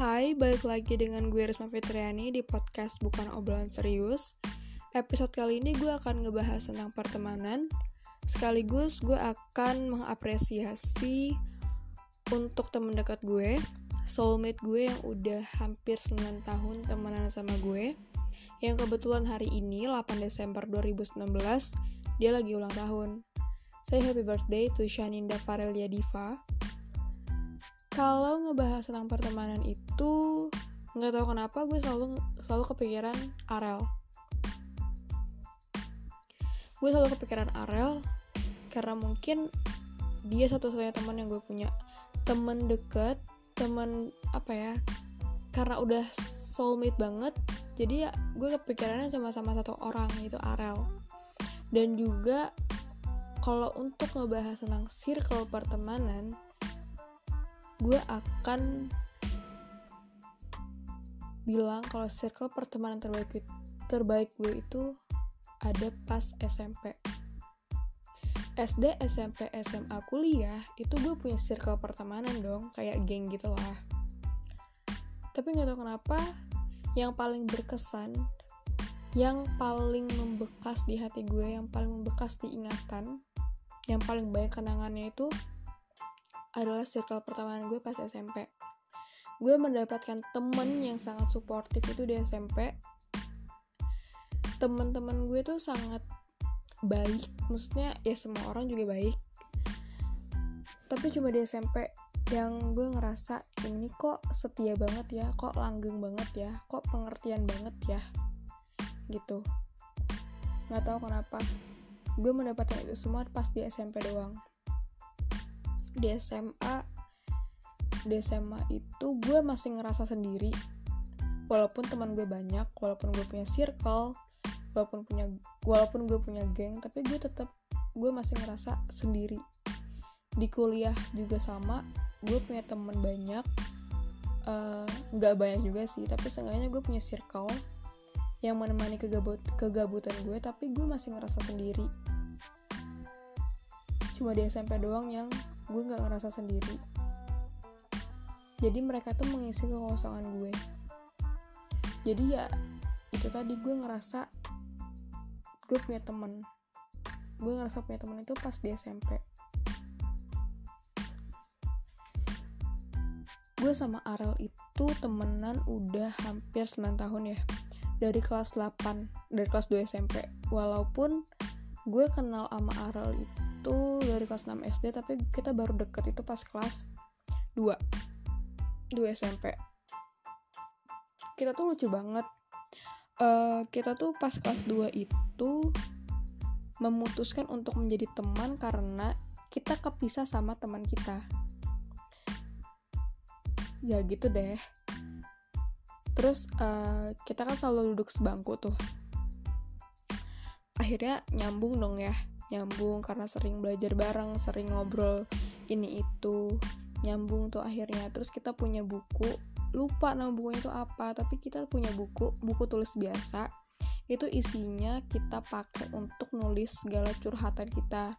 Hai, balik lagi dengan gue Risma Fitriani di podcast Bukan Obrolan Serius. Episode kali ini gue akan ngebahas tentang pertemanan. Sekaligus gue akan mengapresiasi untuk temen dekat gue, soulmate gue yang udah hampir 9 tahun temenan sama gue. Yang kebetulan hari ini, 8 Desember 2019, dia lagi ulang tahun. Say happy birthday to Shaninda Farelia Diva kalau ngebahas tentang pertemanan itu nggak tahu kenapa gue selalu selalu kepikiran Arel. Gue selalu kepikiran Arel karena mungkin dia satu-satunya teman yang gue punya. Temen deket temen apa ya karena udah soulmate banget jadi ya gue kepikirannya sama-sama satu orang itu Arel. Dan juga kalau untuk ngebahas tentang circle pertemanan gue akan bilang kalau circle pertemanan terbaik terbaik gue itu ada pas SMP SD, SMP, SMA, kuliah itu gue punya circle pertemanan dong kayak geng gitu lah. Tapi nggak tahu kenapa yang paling berkesan yang paling membekas di hati gue yang paling membekas di ingatan yang paling banyak kenangannya itu adalah circle pertemanan gue pas SMP. Gue mendapatkan temen yang sangat suportif itu di SMP. Temen-temen gue tuh sangat baik, maksudnya ya semua orang juga baik. Tapi cuma di SMP yang gue ngerasa ini kok setia banget ya, kok langgeng banget ya, kok pengertian banget ya, gitu. Nggak tahu kenapa, gue mendapatkan itu semua pas di SMP doang di SMA di SMA itu gue masih ngerasa sendiri. Walaupun teman gue banyak walaupun gue punya circle walaupun punya walaupun gue punya geng tapi gue tetap gue masih ngerasa sendiri. Di kuliah juga sama gue punya teman banyak eh, nggak uh, banyak juga sih tapi seenggaknya gue punya circle yang menemani kegabut kegabutan gue tapi gue masih ngerasa sendiri. Cuma di SMP doang yang gue nggak ngerasa sendiri. Jadi mereka tuh mengisi kekosongan gue. Jadi ya itu tadi gue ngerasa gue punya temen. Gue ngerasa punya temen itu pas di SMP gue sama Arel itu temenan udah hampir 9 tahun ya. Dari kelas 8 dari kelas 2 SMP walaupun gue kenal sama Arel itu itu dari kelas 6 SD tapi kita baru deket itu pas kelas 2 2 SMP kita tuh lucu banget. Uh, kita tuh pas kelas 2 itu memutuskan untuk menjadi teman karena kita kepisah sama teman kita. Ya gitu deh. Terus uh, kita kan selalu duduk sebangku tuh. Akhirnya nyambung dong ya nyambung karena sering belajar bareng sering ngobrol ini itu nyambung tuh akhirnya. Terus kita punya buku lupa nama bukunya itu apa tapi kita punya buku buku tulis biasa. Itu isinya kita pakai untuk nulis segala curhatan kita.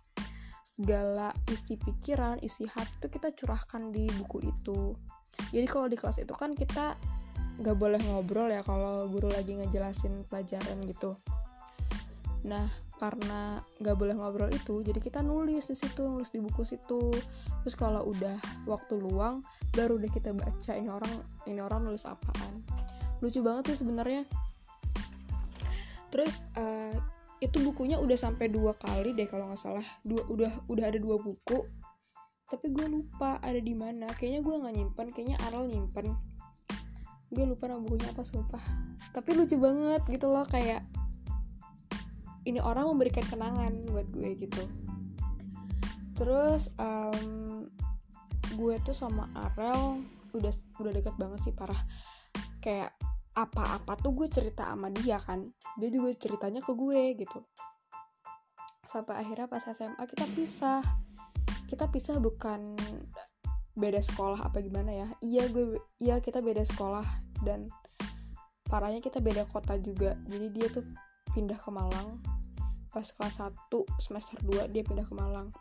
Segala isi pikiran isi hati itu kita curahkan di buku itu. Jadi kalau di kelas itu kan kita nggak boleh ngobrol ya kalau guru lagi ngejelasin pelajaran gitu. Nah karena nggak boleh ngobrol itu jadi kita nulis di situ nulis di buku situ. Terus kalau udah waktu luang baru deh kita baca ini orang ini orang nulis apaan. Lucu banget sih sebenarnya. Terus uh, itu bukunya udah sampai dua kali deh kalau nggak salah. Dua udah udah ada dua buku. Tapi gue lupa ada di mana. Kayaknya gue nggak nyimpen kayaknya Aral nyimpen. Gue lupa nama bukunya apa sumpah. Tapi lucu banget gitu loh kayak ini orang memberikan kenangan buat gue gitu. Terus um, gue tuh sama Arel udah udah deket banget sih parah. Kayak apa-apa tuh gue cerita sama dia kan. Dia juga ceritanya ke gue gitu. Sampai akhirnya pas SMA kita pisah. Kita pisah bukan beda sekolah apa gimana ya. Iya gue iya kita beda sekolah dan parahnya kita beda kota juga. Jadi dia tuh pindah ke Malang. Pas kelas 1 semester 2 dia pindah ke Malang.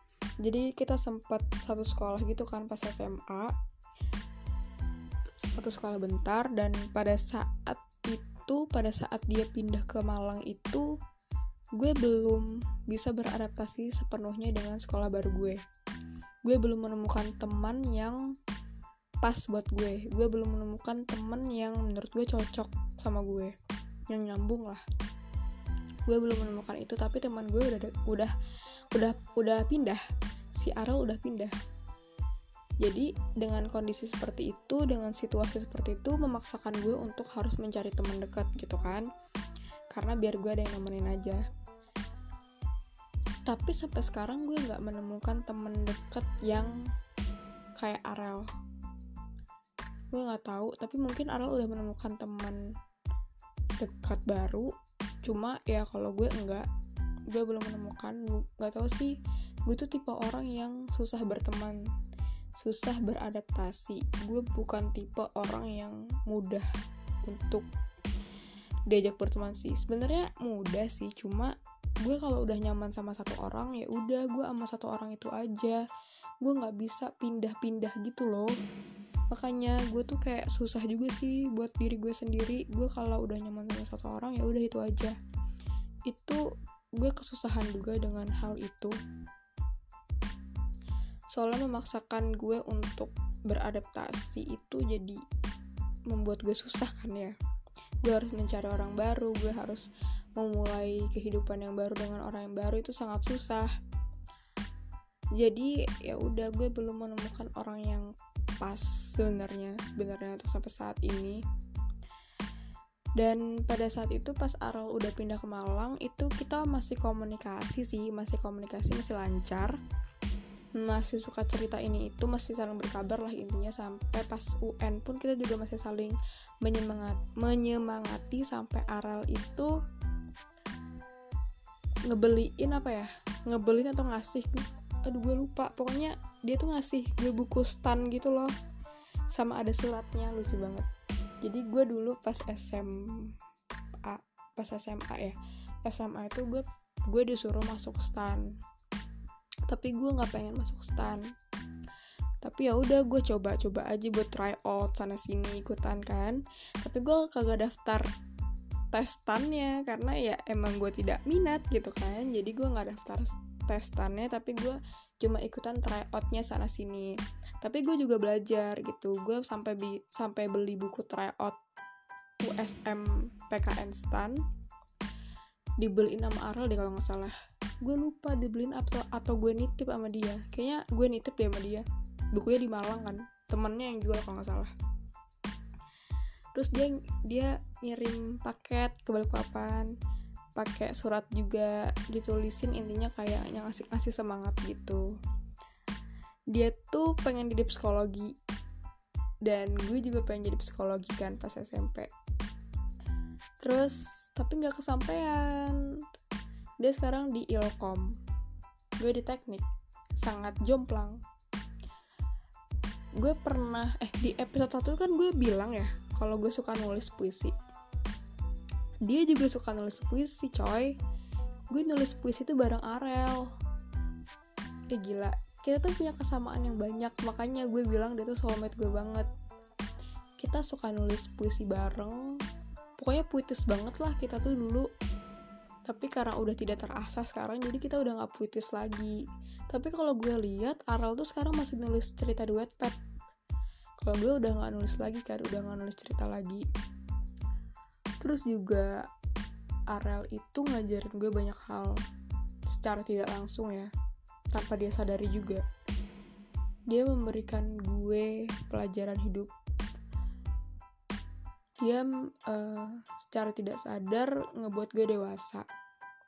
Jadi kita sempat satu sekolah gitu kan pas SMA satu sekolah bentar dan pada saat itu pada saat dia pindah ke Malang itu gue belum bisa beradaptasi sepenuhnya dengan sekolah baru gue. Gue belum menemukan teman yang pas buat gue. Gue belum menemukan teman yang menurut gue cocok sama gue yang nyambung lah gue belum menemukan itu tapi teman gue udah udah udah udah pindah. Si Arel udah pindah. Jadi dengan kondisi seperti itu dengan situasi seperti itu memaksakan gue untuk harus mencari teman dekat gitu kan. Karena biar gue ada yang nemenin aja. Tapi sampai sekarang gue nggak menemukan temen deket yang kayak Arel. Gue nggak tahu tapi mungkin Arel udah menemukan teman dekat baru cuma ya kalau gue enggak. Gue belum menemukan nggak tahu sih. Gue tuh tipe orang yang susah berteman susah beradaptasi. Gue bukan tipe orang yang mudah untuk diajak berteman sih. Sebenarnya mudah sih cuma gue kalau udah nyaman sama satu orang ya udah gue sama satu orang itu aja. Gue nggak bisa pindah-pindah gitu loh makanya gue tuh kayak susah juga sih buat diri gue sendiri. Gue kalau udah nyaman sama satu orang ya udah itu aja. Itu gue kesusahan juga dengan hal itu. Soalnya memaksakan gue untuk beradaptasi itu jadi membuat gue susah kan ya. Gue harus mencari orang baru gue harus memulai kehidupan yang baru dengan orang yang baru itu sangat susah. Jadi ya udah gue belum menemukan orang yang pas sebenarnya sebenarnya untuk sampai saat ini. Dan pada saat itu pas Aral udah pindah ke Malang itu kita masih komunikasi sih masih komunikasi masih lancar. Masih suka cerita ini itu masih saling berkabar lah intinya sampai pas UN pun kita juga masih saling menyemangat menyemangati sampai Aral itu ngebeliin apa ya? Ngebeliin atau ngasih aduh gue lupa pokoknya dia tuh ngasih gue buku stand gitu loh. Sama ada suratnya lucu banget. Jadi gue dulu pas SMA pas SMA ya. SMA itu gue gue disuruh masuk stand tapi gue nggak pengen masuk stan. Tapi ya udah gue coba-coba aja buat try out sana sini ikutan kan. Tapi gue kagak daftar testannya karena ya emang gue tidak minat gitu kan. Jadi gue nggak daftar testannya tapi gue cuma ikutan try outnya sana sini. Tapi gue juga belajar gitu. Gue sampai bi sampai beli buku try out USM PKN stan. Dibeliin sama Arel deh kalau nggak salah. Gue lupa dibeliin atau atau gue nitip sama dia. Kayaknya gue nitip deh sama dia. Bukunya di Malang kan. Temennya yang jual kalau nggak salah. Terus dia dia ngirim paket ke Balikpapan pakai surat juga ditulisin intinya kayak yang ngasih ngasih semangat gitu. Dia tuh pengen jadi psikologi. Dan gue juga pengen jadi psikologi kan pas SMP terus tapi nggak kesampaian. Dia sekarang di ilkom. Gue di teknik. Sangat jomplang. Gue pernah eh di episode 1 kan gue bilang ya kalau gue suka nulis puisi dia juga suka nulis puisi coy. Gue nulis puisi itu bareng Arel. Eh gila. Kita tuh punya kesamaan yang banyak. Makanya gue bilang dia tuh soulmate gue banget. Kita suka nulis puisi bareng. Pokoknya puitis banget lah kita tuh dulu. Tapi karena udah tidak terasa sekarang jadi kita udah nggak puitis lagi. Tapi kalau gue lihat Aral tuh sekarang masih nulis cerita di Wattpad kalau gue udah nggak nulis lagi kan udah nggak nulis cerita lagi terus juga Arel itu ngajarin gue banyak hal secara tidak langsung ya tanpa dia sadari juga. Dia memberikan gue pelajaran hidup. Dia uh, secara tidak sadar ngebuat gue dewasa.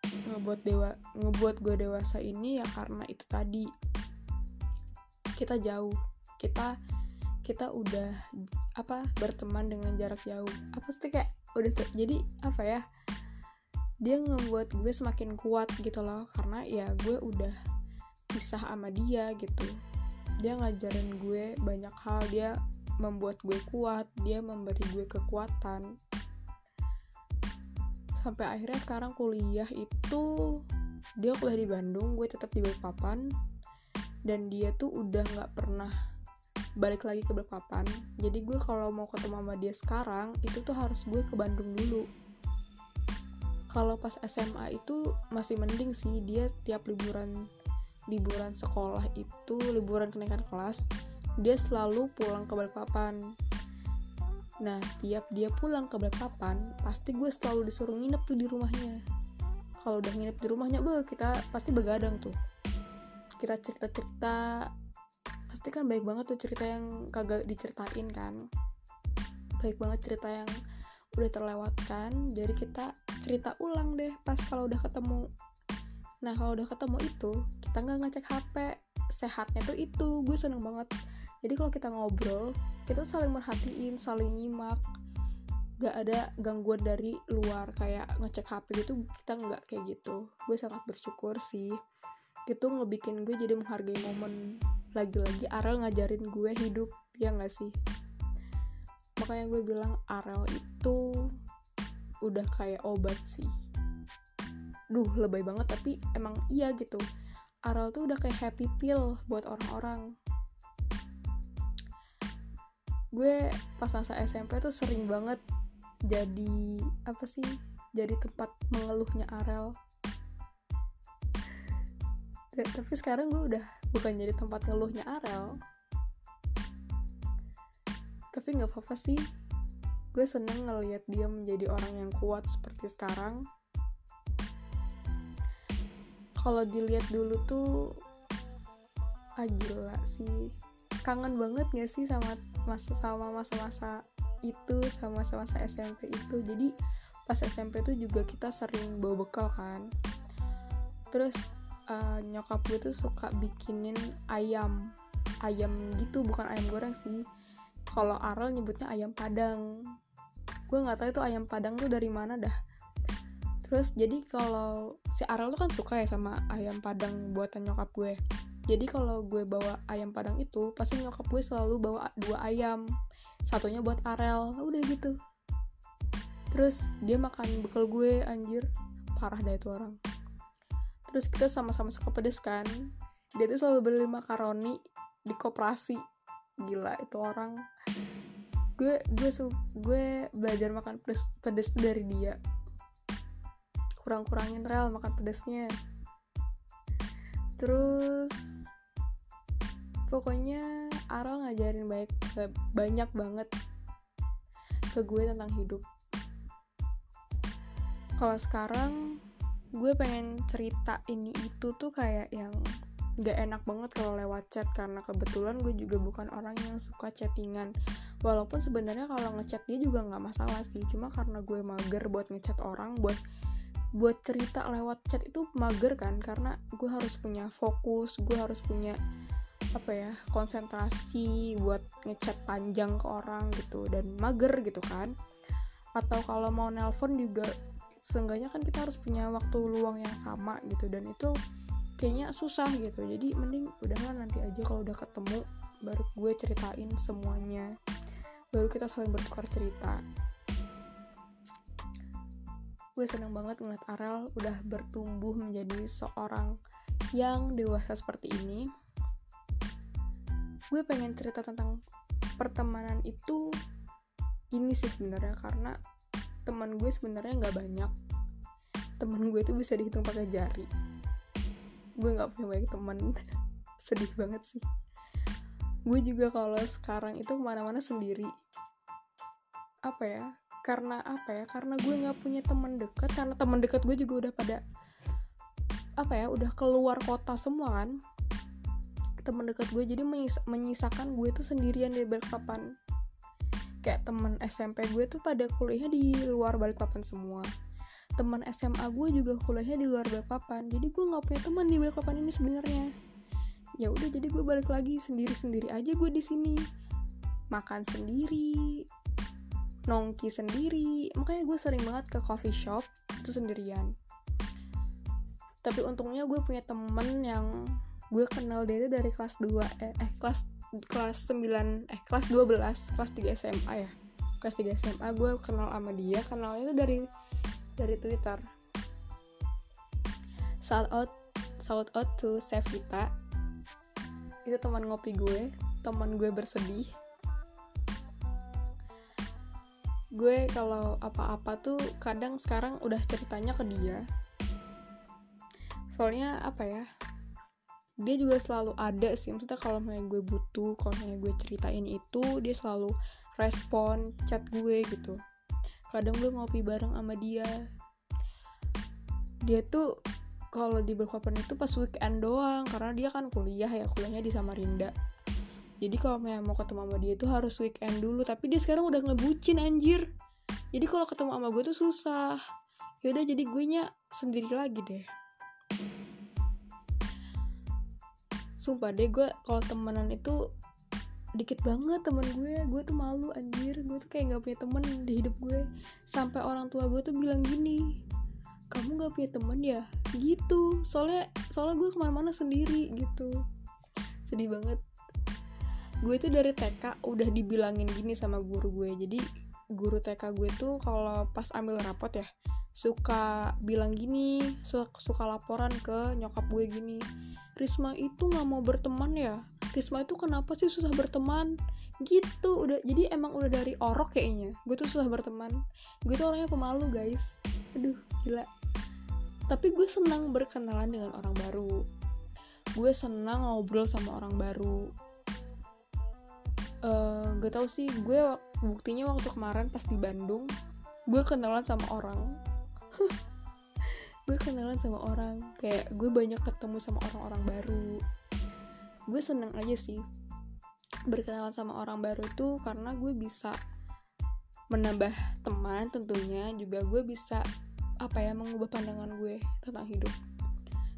Ngebuat dewa ngebuat gue dewasa ini ya karena itu tadi. Kita jauh. Kita kita udah apa berteman dengan jarak jauh. Apa sih kayak udah jadi apa ya dia ngebuat gue semakin kuat gitu loh karena ya gue udah pisah sama dia gitu. Dia ngajarin gue banyak hal dia membuat gue kuat dia memberi gue kekuatan. Sampai akhirnya sekarang kuliah itu dia kuliah di Bandung gue tetap di Balikpapan dan dia tuh udah nggak pernah balik lagi ke Balikpapan. Jadi gue kalau mau ketemu sama dia sekarang itu tuh harus gue ke Bandung dulu. Kalau pas SMA itu masih mending sih dia tiap liburan liburan sekolah itu liburan kenaikan kelas dia selalu pulang ke Balikpapan. Nah tiap dia pulang ke Balikpapan pasti gue selalu disuruh nginep tuh di rumahnya. Kalau udah nginep di rumahnya be kita pasti begadang tuh. Kita cerita-cerita pasti kan baik banget tuh cerita yang kagak diceritain kan. Baik banget cerita yang udah terlewatkan. Jadi kita cerita ulang deh pas kalau udah ketemu. Nah kalau udah ketemu itu kita nggak ngecek HP sehatnya tuh itu. Gue seneng banget. Jadi kalau kita ngobrol kita saling merhatiin saling nyimak. Gak ada gangguan dari luar kayak ngecek HP gitu kita nggak kayak gitu. Gue sangat bersyukur sih. Itu ngebikin gue jadi menghargai momen lagi-lagi Arel ngajarin gue hidup ya gak sih? Makanya gue bilang Arel itu udah kayak obat sih. Duh lebay banget tapi emang iya gitu. Arel tuh udah kayak happy pill buat orang-orang. Gue pas masa SMP tuh sering banget jadi apa sih jadi tempat mengeluhnya Arel. Tapi sekarang gue udah bukan jadi tempat ngeluhnya Arel. Tapi nggak apa-apa sih. Gue seneng ngelihat dia menjadi orang yang kuat seperti sekarang. Kalau dilihat dulu tuh ah gila sih. Kangen banget gak sih sama masa sama masa-masa itu sama masa-masa SMP itu? Jadi pas SMP tuh juga kita sering bawa bekal kan. Terus uh, nyokap gue tuh suka bikinin ayam. Ayam gitu bukan ayam goreng sih. Kalau Arel nyebutnya ayam padang. Gue nggak tahu itu ayam padang tuh dari mana dah. Terus jadi kalau si Arel tuh kan suka ya sama ayam padang buatan nyokap gue. Jadi kalau gue bawa ayam padang itu pasti nyokap gue selalu bawa dua ayam. Satunya buat Arel udah gitu. Terus dia makan bekal gue anjir. Parah dah itu orang terus kita sama-sama suka pedes kan. Dia tuh selalu beli makaroni di koperasi. Gila itu orang. Gue gue gue belajar makan pedes pedes tuh dari dia. Kurang kurangin rel makan pedesnya. Terus pokoknya Arel ngajarin baik banyak banget ke gue tentang hidup. Kalau sekarang gue pengen cerita ini itu tuh kayak yang gak enak banget kalau lewat chat karena kebetulan gue juga bukan orang yang suka chattingan. Walaupun sebenarnya kalau ngechat dia juga nggak masalah sih cuma karena gue mager buat ngechat orang buat buat cerita lewat chat itu mager kan karena gue harus punya fokus gue harus punya apa ya konsentrasi buat ngechat panjang ke orang gitu dan mager gitu kan. Atau kalau mau nelpon juga seenggaknya kan kita harus punya waktu luang yang sama gitu dan itu kayaknya susah gitu. Jadi mending udahlah nanti aja kalau udah ketemu baru gue ceritain semuanya. Baru kita saling bertukar cerita. Gue seneng banget ngeliat Arel udah bertumbuh menjadi seorang yang dewasa seperti ini. Gue pengen cerita tentang pertemanan itu ini sih sebenarnya karena teman gue sebenarnya nggak banyak. Teman gue itu bisa dihitung pakai jari. Gue nggak punya banyak teman. Sedih banget sih. Gue juga kalau sekarang itu ke mana-mana sendiri. Apa ya? Karena apa ya? Karena gue nggak punya teman dekat karena teman dekat gue juga udah pada apa ya udah keluar kota semua kan. Teman dekat gue jadi menyisakan gue tuh sendirian di Balikpapan kayak temen SMP gue tuh pada kuliahnya di luar Balikpapan semua. Teman SMA gue juga kuliahnya di luar Balikpapan. Jadi gue nggak punya teman di Balikpapan ini sebenarnya. Ya udah jadi gue balik lagi sendiri sendiri aja gue di sini. Makan sendiri nongki sendiri. Makanya gue sering banget ke coffee shop itu sendirian. Tapi untungnya gue punya temen yang gue kenal dia dari kelas 2 eh, eh kelas kelas 9 eh kelas 12 kelas 3 SMA ya. Kelas 3 SMA gue kenal sama dia kenalnya itu dari dari Twitter. Shout out shout out to Sevita. Itu teman ngopi gue teman gue bersedih. Gue kalau apa-apa tuh kadang sekarang udah ceritanya ke dia. Soalnya apa ya dia juga selalu ada sih. Maksudnya kalau misalnya gue butuh kalau misalnya gue ceritain itu dia selalu respon chat gue gitu. Kadang gue ngopi bareng sama dia. Dia tuh kalau di Balikpapan itu pas weekend doang karena dia kan kuliah ya kuliahnya di Samarinda. Jadi kalau mau ketemu sama dia tuh harus weekend dulu tapi dia sekarang udah ngebucin anjir. Jadi kalau ketemu sama gue tuh susah. Yaudah jadi gue nya sendiri lagi deh sumpah deh gue kalau temenan itu dikit banget temen gue. Gue tuh malu anjir. Gue tuh kayak gak punya temen di hidup gue. Sampai orang tua gue tuh bilang gini kamu gak punya temen ya? Gitu. Soalnya soalnya gue ke mana-mana sendiri gitu. Sedih banget. Gue tuh dari TK udah dibilangin gini sama guru gue. Jadi guru TK gue tuh kalau pas ambil rapot ya suka bilang gini suka, suka laporan ke nyokap gue gini Risma itu nggak mau berteman ya? Risma itu kenapa sih susah berteman? Gitu udah jadi emang udah dari orok kayaknya. Gue tuh susah berteman. Gue tuh orangnya pemalu guys. Aduh gila. Tapi gue senang berkenalan dengan orang baru. Gue senang ngobrol sama orang baru. Uh, eh, gak tau sih gue buktinya waktu kemarin pas di Bandung gue kenalan sama orang gue kenalan sama orang kayak gue banyak ketemu sama orang-orang baru. Gue seneng aja sih berkenalan sama orang baru itu karena gue bisa menambah teman tentunya juga gue bisa apa ya mengubah pandangan gue tentang hidup.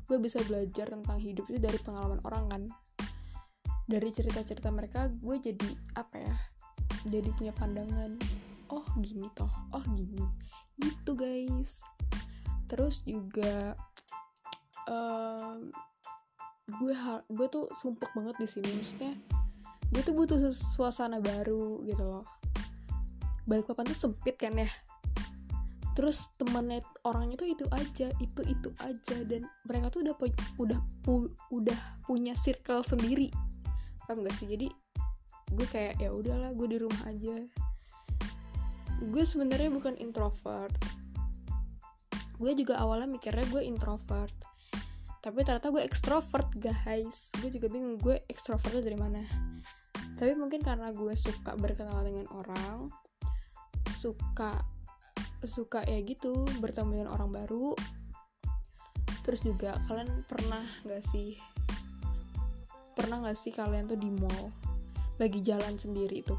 Gue bisa belajar tentang hidup itu dari pengalaman orang kan. Dari cerita-cerita mereka gue jadi apa ya jadi punya pandangan oh gini toh oh gini. Gitu guys terus juga um, gue gue tuh sumpek banget di sini. Maksudnya gue tuh butuh suasana baru gitu loh. Balik papan tuh sempit kan ya? Terus temennya orangnya tuh itu aja itu itu aja. Dan mereka tuh udah udah pu, udah punya circle sendiri. Paham gak sih? Jadi gue kayak ya udahlah gue di rumah aja. Gue sebenarnya bukan introvert gue juga awalnya mikirnya gue introvert. Tapi ternyata gue extrovert guys. Gue juga bingung gue extrovertnya dari mana? Tapi mungkin karena gue suka berkenalan dengan orang suka suka ya gitu bertemu dengan orang baru. Terus juga kalian pernah gak sih pernah gak sih kalian tuh di mall lagi jalan sendiri tuh?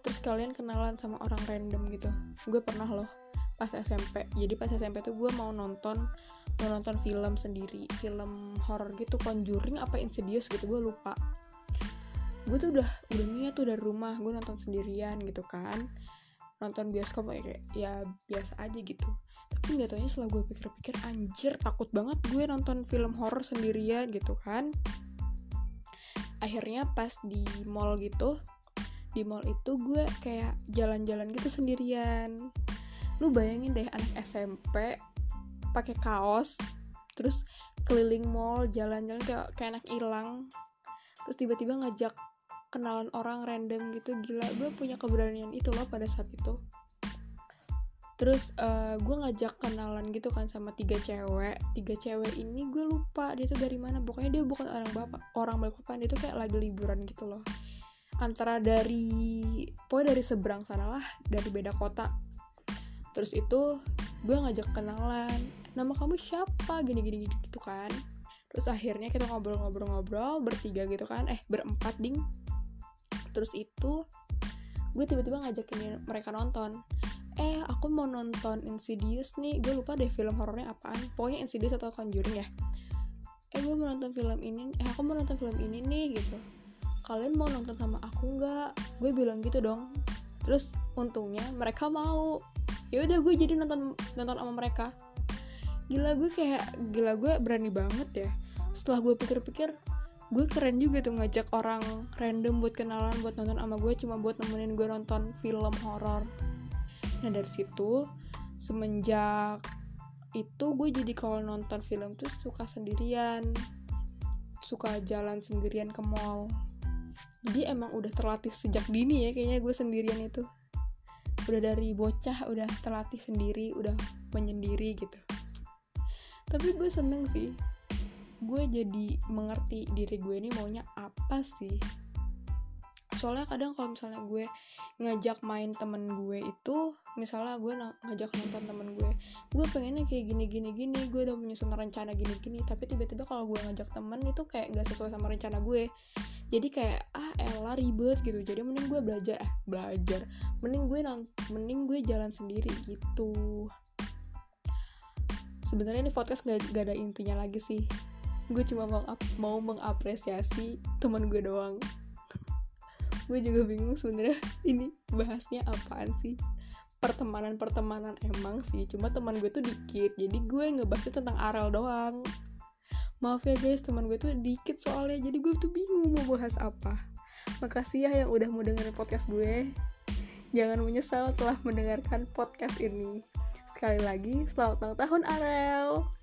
Terus kalian kenalan sama orang random gitu? Gue pernah loh pas SMP jadi pas SMP tuh gue mau nonton mau nonton film sendiri film horror gitu Conjuring apa Insidious gitu gue lupa. Gue tuh udah udah niat tuh dari rumah gue nonton sendirian gitu kan. Nonton bioskop kayak ya biasa aja gitu. Tapi nggak taunya setelah gue pikir-pikir anjir takut banget gue nonton film horror sendirian gitu kan. Akhirnya pas di mall gitu di mall itu gue kayak jalan-jalan gitu sendirian lu bayangin deh anak SMP pakai kaos terus keliling mall jalan-jalan kayak kayak anak hilang terus tiba-tiba ngajak kenalan orang random gitu gila gue punya keberanian itu loh pada saat itu. Terus uh, gue ngajak kenalan gitu kan sama tiga cewek. Tiga cewek ini gue lupa dia tuh dari mana. Pokoknya dia bukan orang bapak orang balikpapan dia tuh kayak lagi liburan gitu loh. Antara dari pokoknya dari seberang sana lah dari beda kota terus itu gue ngajak kenalan nama kamu siapa? Gini gini gitu kan. Terus akhirnya kita ngobrol-ngobrol-ngobrol bertiga gitu kan eh berempat ding. Terus itu gue tiba-tiba ngajakin mereka nonton. Eh aku mau nonton Insidious nih gue lupa deh film horornya apaan pokoknya Insidious atau Conjuring ya. Eh gue mau nonton film ini eh aku mau nonton film ini nih gitu. Kalian mau nonton sama aku nggak? Gue bilang gitu dong. Terus untungnya mereka mau ya udah gue jadi nonton nonton sama mereka. Gila gue kayak gila gue berani banget ya. Setelah gue pikir-pikir gue keren juga tuh ngajak orang random buat kenalan buat nonton sama gue cuma buat nemenin gue nonton film horor. Nah dari situ semenjak itu gue jadi kalau nonton film tuh suka sendirian. Suka jalan sendirian ke mall. Jadi emang udah terlatih sejak dini ya kayaknya gue sendirian itu udah dari bocah udah terlatih sendiri udah menyendiri gitu. Tapi gue seneng sih. Gue jadi mengerti diri gue ini maunya apa sih soalnya kadang kalau misalnya gue ngajak main temen gue itu misalnya gue ngajak nonton temen gue gue pengennya kayak gini gini gini gue udah menyusun rencana gini gini tapi tiba-tiba kalau gue ngajak temen itu kayak gak sesuai sama rencana gue. Jadi kayak ah elah ribet gitu. Jadi mending gue belajar eh belajar. Mending gue nont mending gue jalan sendiri gitu. Sebenarnya ini podcast gak, gak ada intinya lagi sih. Gue cuma mau, mau mengapresiasi teman gue doang gue juga bingung sebenarnya ini bahasnya apaan sih? Pertemanan pertemanan emang sih cuma teman gue tuh dikit jadi gue ngebahasnya tentang Arel doang. Maaf ya guys teman gue tuh dikit soalnya jadi gue tuh bingung mau bahas apa. Makasih ya yang udah mau dengerin podcast gue. Jangan menyesal telah mendengarkan podcast ini. Sekali lagi selamat ulang tahun Arel